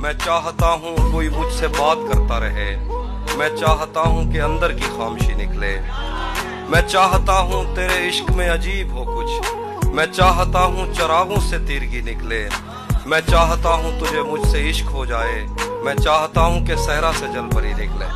میں چاہتا ہوں کوئی مجھ سے بات کرتا رہے۔ میں چاہتا ہوں کہ اندر کی خامشی نکلے۔ میں چاہتا ہوں تیرے عشق میں عجیب ہو کچھ۔ میں چاہتا ہوں چراغوں سے تیرگی نکلے۔ میں چاہتا ہوں تجھے مجھ سے عشق ہو جائے۔ میں چاہتا ہوں کہ صحرا سے جل پری نکلے۔